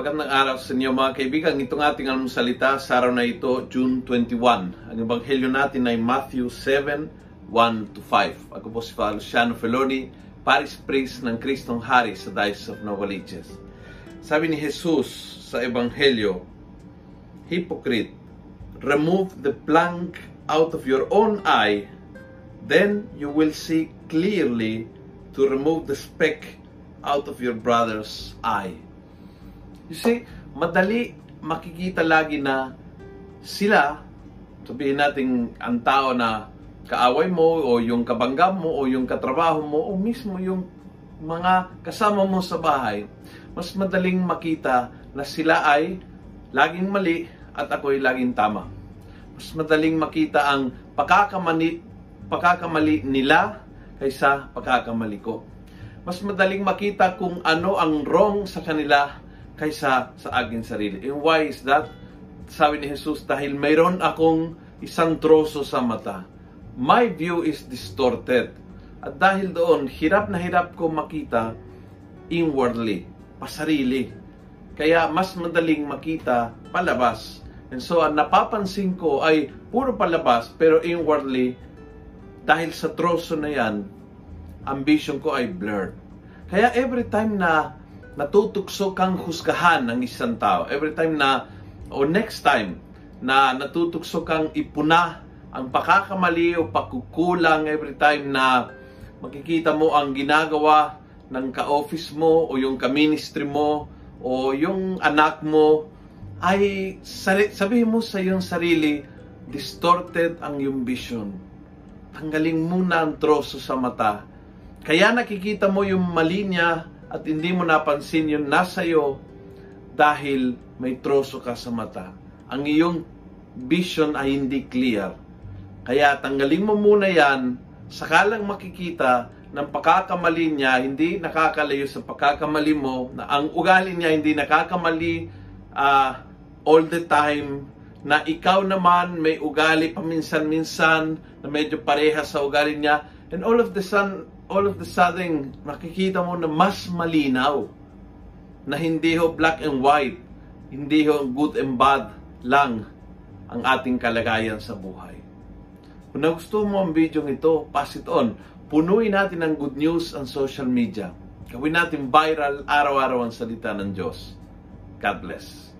Magandang araw sa inyo mga kaibigan. Itong ating almusalita sa araw na ito, June 21. Ang ebanghelyo natin ay Matthew 7, 1 to 5. Ako po si Father Luciano Feloni, Paris Priest ng Kristong Hari sa Diocese of Novaliches. Sabi ni Jesus sa ebanghelyo, Hypocrite, remove the plank out of your own eye, then you will see clearly to remove the speck out of your brother's eye. You see, madali makikita lagi na sila, sabihin natin ang tao na kaaway mo o yung kabangga mo o yung katrabaho mo o mismo yung mga kasama mo sa bahay, mas madaling makita na sila ay laging mali at ako ay laging tama. Mas madaling makita ang pagkakamali, pagkakamali nila kaysa pagkakamali ko. Mas madaling makita kung ano ang wrong sa kanila kaysa sa aking sarili. And why is that? Sabi ni Jesus, dahil mayroon akong isang troso sa mata. My view is distorted. At dahil doon, hirap na hirap ko makita inwardly, pasarili. Kaya mas madaling makita palabas. And so, ang napapansin ko ay puro palabas, pero inwardly, dahil sa troso na yan, ambition ko ay blurred. Kaya every time na natutukso kang husgahan ng isang tao. Every time na, o next time, na natutukso kang ipuna ang pakakamali o pagkukulang every time na makikita mo ang ginagawa ng ka-office mo o yung ka-ministry mo o yung anak mo ay sabihin mo sa iyong sarili distorted ang iyong vision. Tanggalin muna ang troso sa mata. Kaya nakikita mo yung mali niya at hindi mo napansin yung nasa iyo dahil may troso ka sa mata. Ang iyong vision ay hindi clear. Kaya tanggalin mo muna yan, sakalang makikita ng pagkakamali niya, hindi nakakalayo sa pagkakamali mo, na ang ugali niya hindi nakakamali uh, all the time, na ikaw naman may ugali paminsan-minsan, na medyo pareha sa ugali niya, and all of the sudden, all of the sudden, makikita mo na mas malinaw na hindi ho black and white, hindi ho good and bad lang ang ating kalagayan sa buhay. Kung nagustuhan mo ang video ito, pass it on. Punuin natin ng good news ang social media. Gawin natin viral araw-araw ang salita ng Diyos. God bless.